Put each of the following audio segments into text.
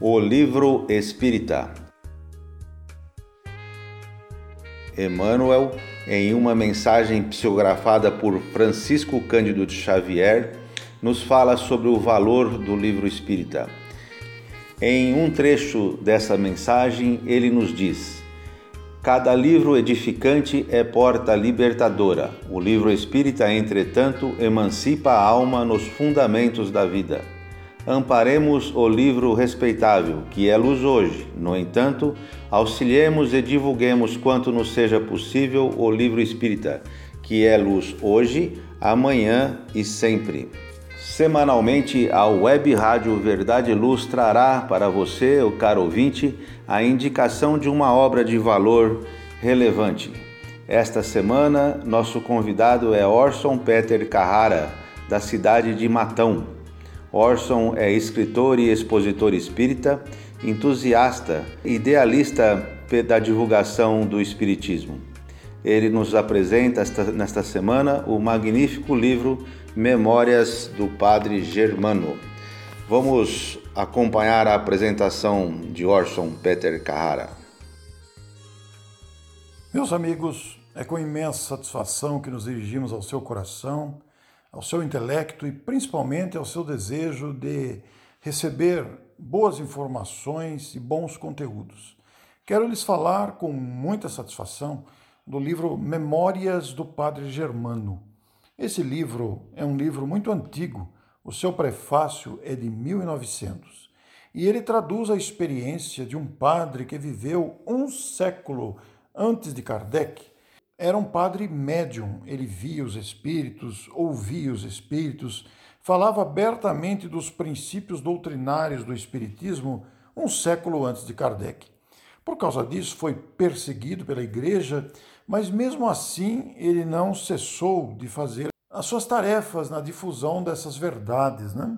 O livro espírita. Emmanuel, em uma mensagem psicografada por Francisco Cândido de Xavier, nos fala sobre o valor do livro espírita. Em um trecho dessa mensagem, ele nos diz: Cada livro edificante é porta libertadora. O livro espírita, entretanto, emancipa a alma nos fundamentos da vida amparemos o livro respeitável, que é luz hoje. No entanto, auxiliemos e divulguemos quanto nos seja possível o livro espírita, que é luz hoje, amanhã e sempre. Semanalmente, a Web Rádio Verdade Luz trará para você, o caro ouvinte, a indicação de uma obra de valor relevante. Esta semana, nosso convidado é Orson Peter Carrara, da cidade de Matão. Orson é escritor e expositor espírita, entusiasta, idealista da divulgação do Espiritismo. Ele nos apresenta esta, nesta semana o magnífico livro Memórias do Padre Germano. Vamos acompanhar a apresentação de Orson Peter Carrara. Meus amigos, é com imensa satisfação que nos dirigimos ao seu coração ao seu intelecto e principalmente ao seu desejo de receber boas informações e bons conteúdos. Quero lhes falar com muita satisfação do livro Memórias do Padre Germano. Esse livro é um livro muito antigo, o seu prefácio é de 1900 e ele traduz a experiência de um padre que viveu um século antes de Kardec era um padre médium, ele via os espíritos, ouvia os espíritos, falava abertamente dos princípios doutrinários do espiritismo um século antes de Kardec. Por causa disso, foi perseguido pela igreja, mas mesmo assim ele não cessou de fazer as suas tarefas na difusão dessas verdades. Né?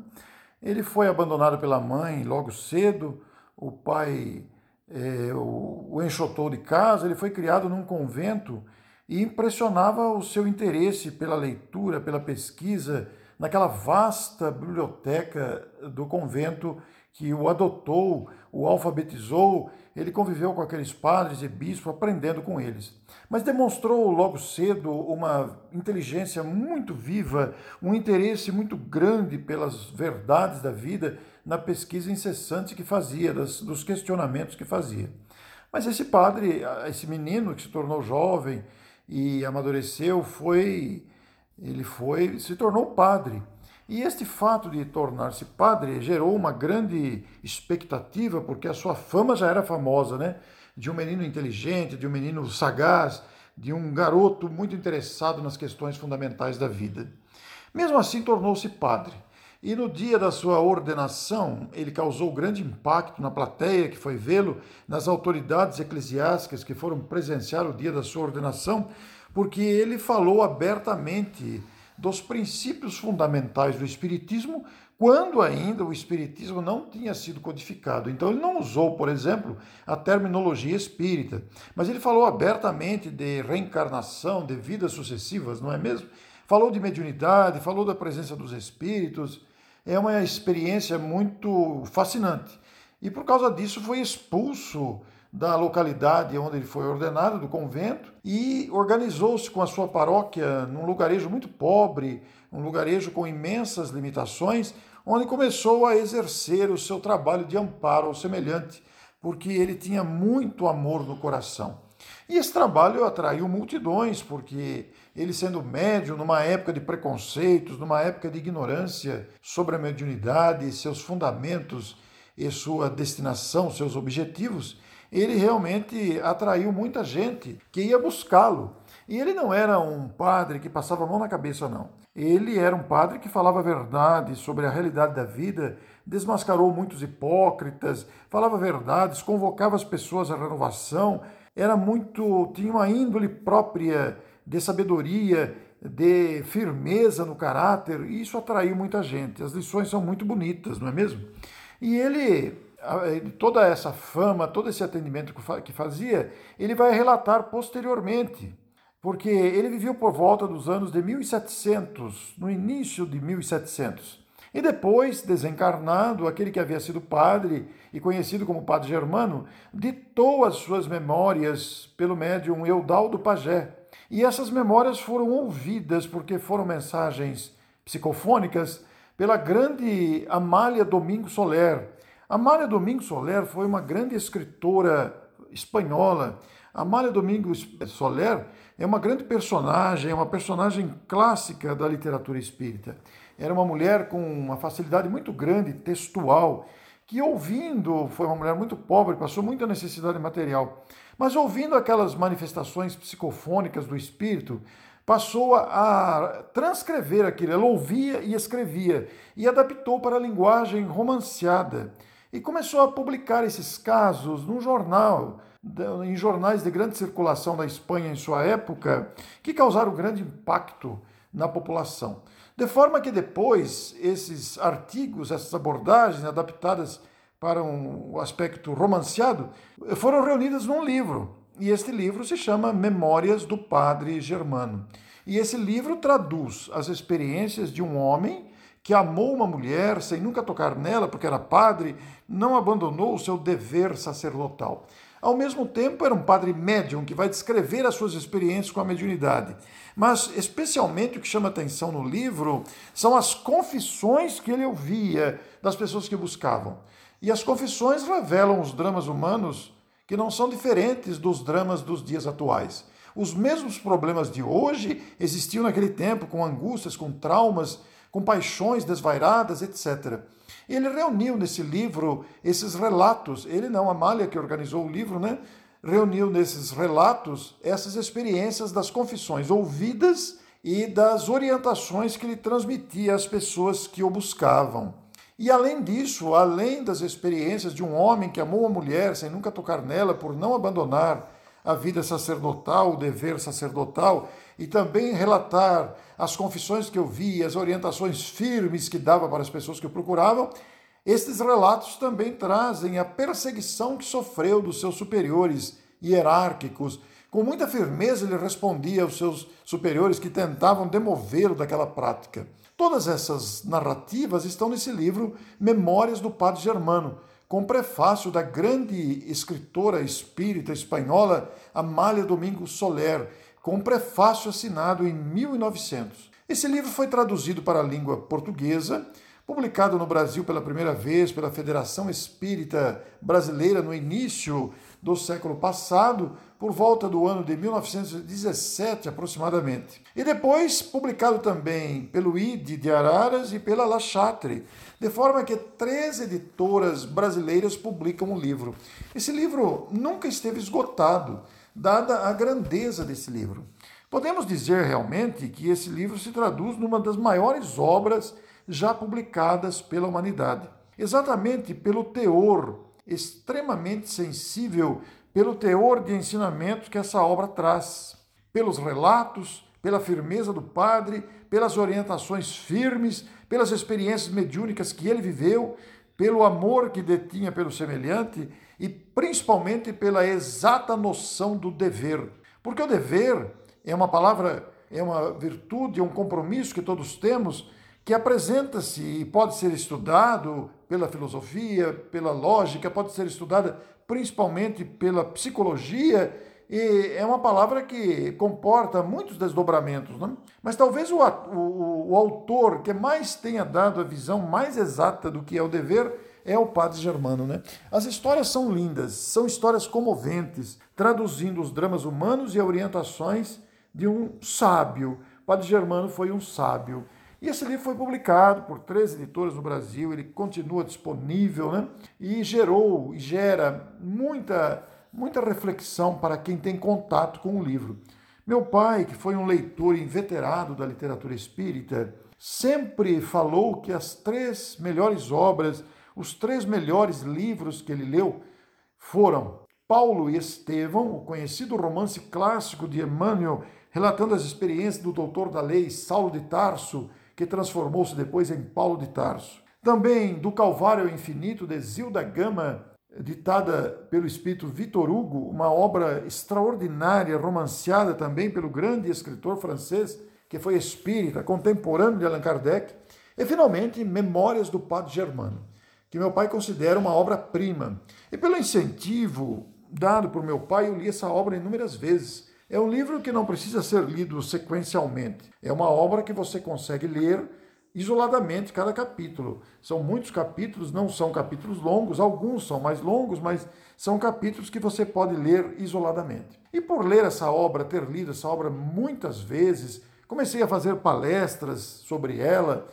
Ele foi abandonado pela mãe logo cedo, o pai é, o, o enxotou de casa, ele foi criado num convento e impressionava o seu interesse pela leitura, pela pesquisa, naquela vasta biblioteca do convento que o adotou, o alfabetizou, ele conviveu com aqueles padres e bispos, aprendendo com eles. Mas demonstrou logo cedo uma inteligência muito viva, um interesse muito grande pelas verdades da vida na pesquisa incessante que fazia, das, dos questionamentos que fazia. Mas esse padre, esse menino que se tornou jovem, e amadureceu, foi ele foi se tornou padre. E este fato de tornar-se padre gerou uma grande expectativa, porque a sua fama já era famosa, né? De um menino inteligente, de um menino sagaz, de um garoto muito interessado nas questões fundamentais da vida. Mesmo assim, tornou-se padre. E no dia da sua ordenação, ele causou grande impacto na plateia que foi vê-lo, nas autoridades eclesiásticas que foram presenciar o dia da sua ordenação, porque ele falou abertamente dos princípios fundamentais do Espiritismo, quando ainda o Espiritismo não tinha sido codificado. Então, ele não usou, por exemplo, a terminologia espírita, mas ele falou abertamente de reencarnação, de vidas sucessivas, não é mesmo? Falou de mediunidade, falou da presença dos espíritos. É uma experiência muito fascinante. E por causa disso foi expulso da localidade onde ele foi ordenado, do convento, e organizou-se com a sua paróquia num lugarejo muito pobre, um lugarejo com imensas limitações, onde começou a exercer o seu trabalho de amparo ao semelhante, porque ele tinha muito amor no coração. E esse trabalho atraiu multidões, porque ele sendo médium numa época de preconceitos, numa época de ignorância sobre a mediunidade, seus fundamentos e sua destinação, seus objetivos, ele realmente atraiu muita gente que ia buscá-lo. E ele não era um padre que passava a mão na cabeça, não. Ele era um padre que falava a verdade sobre a realidade da vida, desmascarou muitos hipócritas, falava verdades, convocava as pessoas à renovação, era muito, tinha uma índole própria de sabedoria, de firmeza no caráter, e isso atraiu muita gente. As lições são muito bonitas, não é mesmo? E ele, toda essa fama, todo esse atendimento que fazia, ele vai relatar posteriormente, porque ele viveu por volta dos anos de 1700, no início de 1700. E depois, desencarnado, aquele que havia sido padre e conhecido como Padre Germano, ditou as suas memórias pelo médium Eudaldo Pagé. E essas memórias foram ouvidas porque foram mensagens psicofônicas pela grande Amália Domingo Soler. Amália Domingo Soler foi uma grande escritora espanhola. Amália Domingo Soler é uma grande personagem, é uma personagem clássica da literatura espírita. Era uma mulher com uma facilidade muito grande, textual, que ouvindo, foi uma mulher muito pobre, passou muita necessidade material, mas ouvindo aquelas manifestações psicofônicas do espírito, passou a transcrever aquilo. Ela ouvia e escrevia e adaptou para a linguagem romanceada e começou a publicar esses casos num jornal, em jornais de grande circulação da Espanha em sua época, que causaram grande impacto na população. De forma que depois esses artigos, essas abordagens adaptadas para um aspecto romanceado, foram reunidas num livro. E este livro se chama Memórias do Padre Germano. E esse livro traduz as experiências de um homem que amou uma mulher sem nunca tocar nela, porque era padre, não abandonou o seu dever sacerdotal. Ao mesmo tempo, era um padre médium que vai descrever as suas experiências com a mediunidade. Mas, especialmente, o que chama atenção no livro são as confissões que ele ouvia das pessoas que buscavam. E as confissões revelam os dramas humanos que não são diferentes dos dramas dos dias atuais. Os mesmos problemas de hoje existiam naquele tempo, com angústias, com traumas, com paixões desvairadas, etc. Ele reuniu nesse livro esses relatos, ele não, a Amália que organizou o livro, né? Reuniu nesses relatos essas experiências das confissões ouvidas e das orientações que ele transmitia às pessoas que o buscavam. E além disso, além das experiências de um homem que amou a mulher sem nunca tocar nela por não abandonar a vida sacerdotal, o dever sacerdotal, e também relatar as confissões que eu vi, as orientações firmes que dava para as pessoas que o procuravam, estes relatos também trazem a perseguição que sofreu dos seus superiores hierárquicos. Com muita firmeza ele respondia aos seus superiores que tentavam demovê-lo daquela prática. Todas essas narrativas estão nesse livro Memórias do Padre Germano, com prefácio da grande escritora espírita espanhola Amália Domingos Soler, com prefácio assinado em 1900. Esse livro foi traduzido para a língua portuguesa, publicado no Brasil pela primeira vez pela Federação Espírita Brasileira no início do século passado, por volta do ano de 1917 aproximadamente. E depois publicado também pelo ID de Araras e pela La Chatre, de forma que três editoras brasileiras publicam o livro. Esse livro nunca esteve esgotado, dada a grandeza desse livro. Podemos dizer realmente que esse livro se traduz numa das maiores obras já publicadas pela humanidade, exatamente pelo teor extremamente sensível, pelo teor de ensinamento que essa obra traz, pelos relatos, pela firmeza do padre, pelas orientações firmes, pelas experiências mediúnicas que ele viveu, pelo amor que detinha pelo semelhante e principalmente pela exata noção do dever. Porque o dever é uma palavra, é uma virtude, é um compromisso que todos temos que apresenta-se e pode ser estudado pela filosofia, pela lógica, pode ser estudada principalmente pela psicologia e é uma palavra que comporta muitos desdobramentos. Né? Mas talvez o, o, o, autor que mais tenha dado a visão mais exata do que é o dever é o padre Germano. Né? As histórias são lindas, são histórias comoventes, traduzindo os dramas humanos e orientações de um sábio. O padre Germano foi um sábio. E esse livro foi publicado por três editoras no Brasil, ele continua disponível né? e gerou e gera muita muita reflexão para quem tem contato com o livro. Meu pai, que foi um leitor inveterado da literatura espírita, sempre falou que as três melhores obras, os três melhores livros que ele leu foram Paulo e Estevão, o conhecido romance clássico de Emmanuel, relatando as experiências do doutor da lei Saulo de Tarso, que transformou-se depois em Paulo de Tarso. Também do Calvário ao Infinito, de Zilda Gama, ditada pelo espírito Victor Hugo, uma obra extraordinária, romanceada também pelo grande escritor francês, que foi espírita, contemporâneo de Allan Kardec, E finalmente, Memórias do Padre Germano, que meu pai considera uma obra-prima. E pelo incentivo dado por meu pai, eu li essa obra inúmeras vezes. É um livro que não precisa ser lido sequencialmente. É uma obra que você consegue ler isoladamente cada capítulo. São muitos capítulos, não são capítulos longos, alguns são mais longos, mas são capítulos que você pode ler isoladamente. E por ler essa obra, ter lido essa obra muitas vezes, comecei a fazer palestras sobre ela.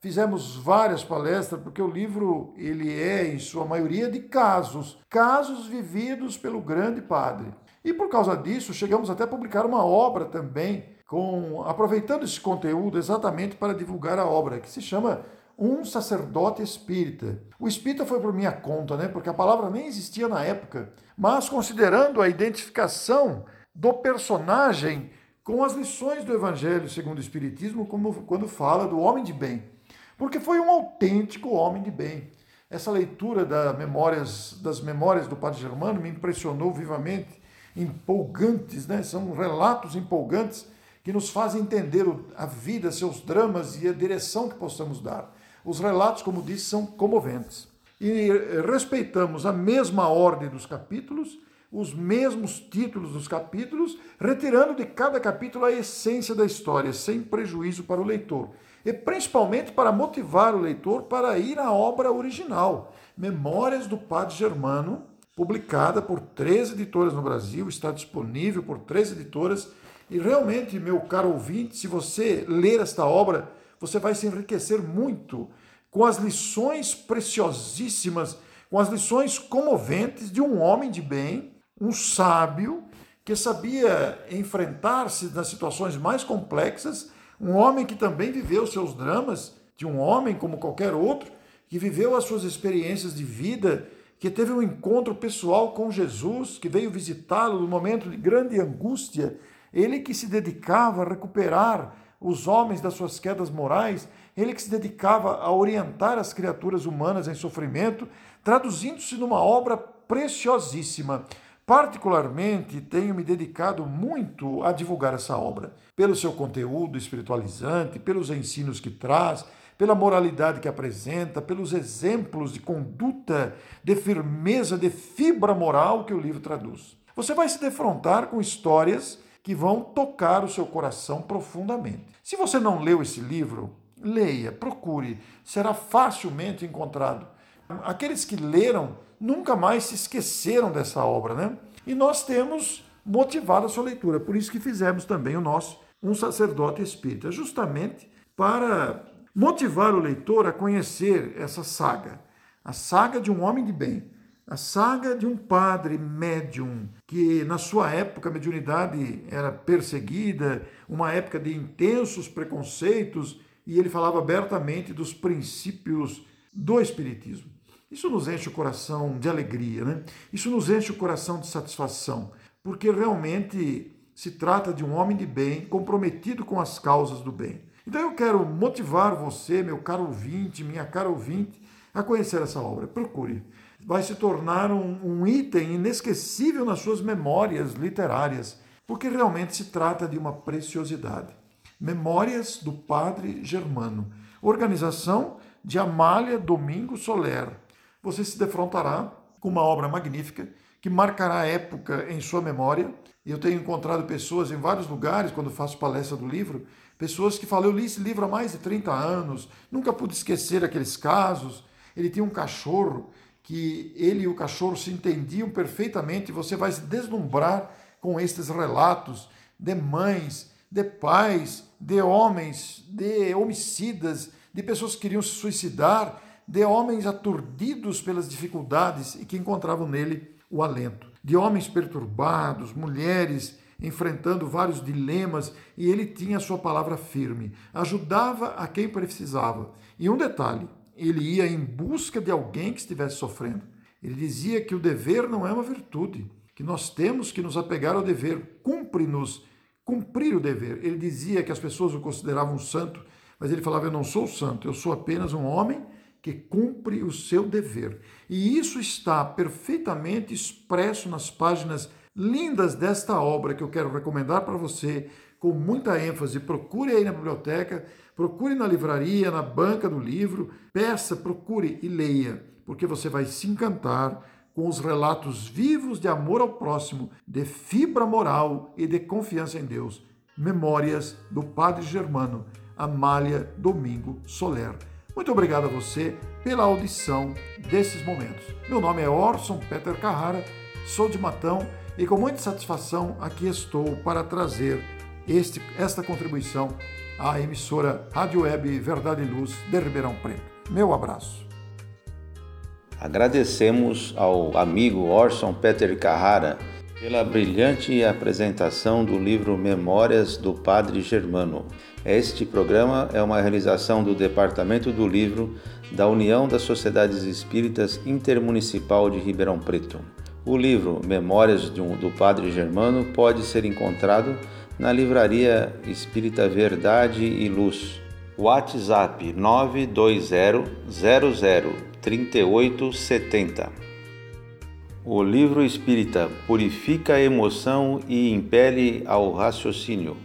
Fizemos várias palestras porque o livro ele é em sua maioria de casos, casos vividos pelo grande padre. E por causa disso, chegamos até a publicar uma obra também com aproveitando esse conteúdo exatamente para divulgar a obra, que se chama Um Sacerdote Espírita. O espírita foi por minha conta, né? Porque a palavra nem existia na época. Mas considerando a identificação do personagem com as lições do Evangelho segundo o Espiritismo, como quando fala do homem de bem. Porque foi um autêntico homem de bem. Essa leitura da memórias, das memórias do Padre Germano me impressionou vivamente, empolgantes, né? São relatos empolgantes que nos fazem entender a vida, seus dramas e a direção que possamos dar. Os relatos, como disse, são comoventes. E respeitamos a mesma ordem dos capítulos, os mesmos títulos dos capítulos, retirando de cada capítulo a essência da história, sem prejuízo para o leitor. E principalmente para motivar o leitor para ir à obra original, Memórias do Padre Germano, publicada por três editoras no Brasil, está disponível por três editoras. E realmente, meu caro ouvinte, se você ler esta obra, você vai se enriquecer muito com as lições preciosíssimas, com as lições comoventes de um homem de bem, um sábio, que sabia enfrentar-se nas situações mais complexas, um homem que também viveu seus dramas, de um homem como qualquer outro, que viveu as suas experiências de vida, que teve um encontro pessoal com Jesus, que veio visitá-lo no momento de grande angústia ele que se dedicava a recuperar os homens das suas quedas morais, ele que se dedicava a orientar as criaturas humanas em sofrimento, traduzindo-se numa obra preciosíssima. Particularmente, tenho me dedicado muito a divulgar essa obra, pelo seu conteúdo espiritualizante, pelos ensinos que traz, pela moralidade que apresenta, pelos exemplos de conduta, de firmeza, de fibra moral que o livro traduz. Você vai se defrontar com histórias que vão tocar o seu coração profundamente. Se você não leu esse livro, leia, procure, será facilmente encontrado. Aqueles que leram nunca mais se esqueceram dessa obra, né? E nós temos motivado a sua leitura, por isso que fizemos também o nosso Um Sacerdote Espírita, justamente para motivar o leitor a conhecer essa saga, a saga de um homem de bem, a saga de um padre médium que, na sua época, a mediunidade era perseguida, uma época de intensos preconceitos, e ele falava abertamente dos princípios do Espiritismo. Isso nos enche o coração de alegria, né? Isso nos enche o coração de satisfação, porque realmente se trata de um homem de bem comprometido com as causas do bem. Então eu quero motivar você, meu caro ouvinte, minha cara ouvinte, a conhecer essa obra. Procure vai se tornar um, um item inesquecível nas suas memórias literárias, porque realmente se trata de uma preciosidade. Memórias do Padre Germano, organização de Amália Domingo Soler. Você se defrontará com uma obra magnífica que marcará a época em sua memória. Eu tenho encontrado pessoas em vários lugares, quando faço palestra do livro, pessoas que falam: Eu li esse livro há mais de 30 anos, nunca pude esquecer aqueles casos. Ele tinha um cachorro que ele e o cachorro se entendiam perfeitamente, você vai se deslumbrar com estes relatos de mães, de pais, de homens, de homicidas, de pessoas que queriam se suicidar, de homens aturdidos pelas dificuldades e que encontravam nele o alento, de homens perturbados, mulheres enfrentando vários dilemas e ele tinha a sua palavra firme, ajudava a quem precisava. E um detalhe, ele ia em busca de alguém que estivesse sofrendo. Ele dizia que o dever não é uma virtude, que nós temos que nos apegar ao dever, cumpre-nos cumprir o dever. Ele dizia que as pessoas o consideravam um santo, mas ele falava: Eu não sou santo, eu sou apenas um homem que cumpre o seu dever. E isso está perfeitamente expresso nas páginas lindas desta obra que eu quero recomendar para você com muita ênfase. Procure aí na biblioteca Procure na livraria, na banca do livro, peça, procure e leia, porque você vai se encantar com os relatos vivos de amor ao próximo, de fibra moral e de confiança em Deus. Memórias do Padre Germano, Amália Domingo Soler. Muito obrigado a você pela audição desses momentos. Meu nome é Orson Peter Carrara, sou de Matão e com muita satisfação aqui estou para trazer este, esta contribuição à emissora Rádio Web Verdade e Luz de Ribeirão Preto. Meu abraço. Agradecemos ao amigo Orson Peter Carrara pela brilhante apresentação do livro Memórias do Padre Germano. Este programa é uma realização do Departamento do Livro da União das Sociedades Espíritas Intermunicipal de Ribeirão Preto. O livro Memórias do Padre Germano pode ser encontrado na livraria Espírita Verdade e Luz. WhatsApp 92000 3870. O livro espírita purifica a emoção e impele ao raciocínio.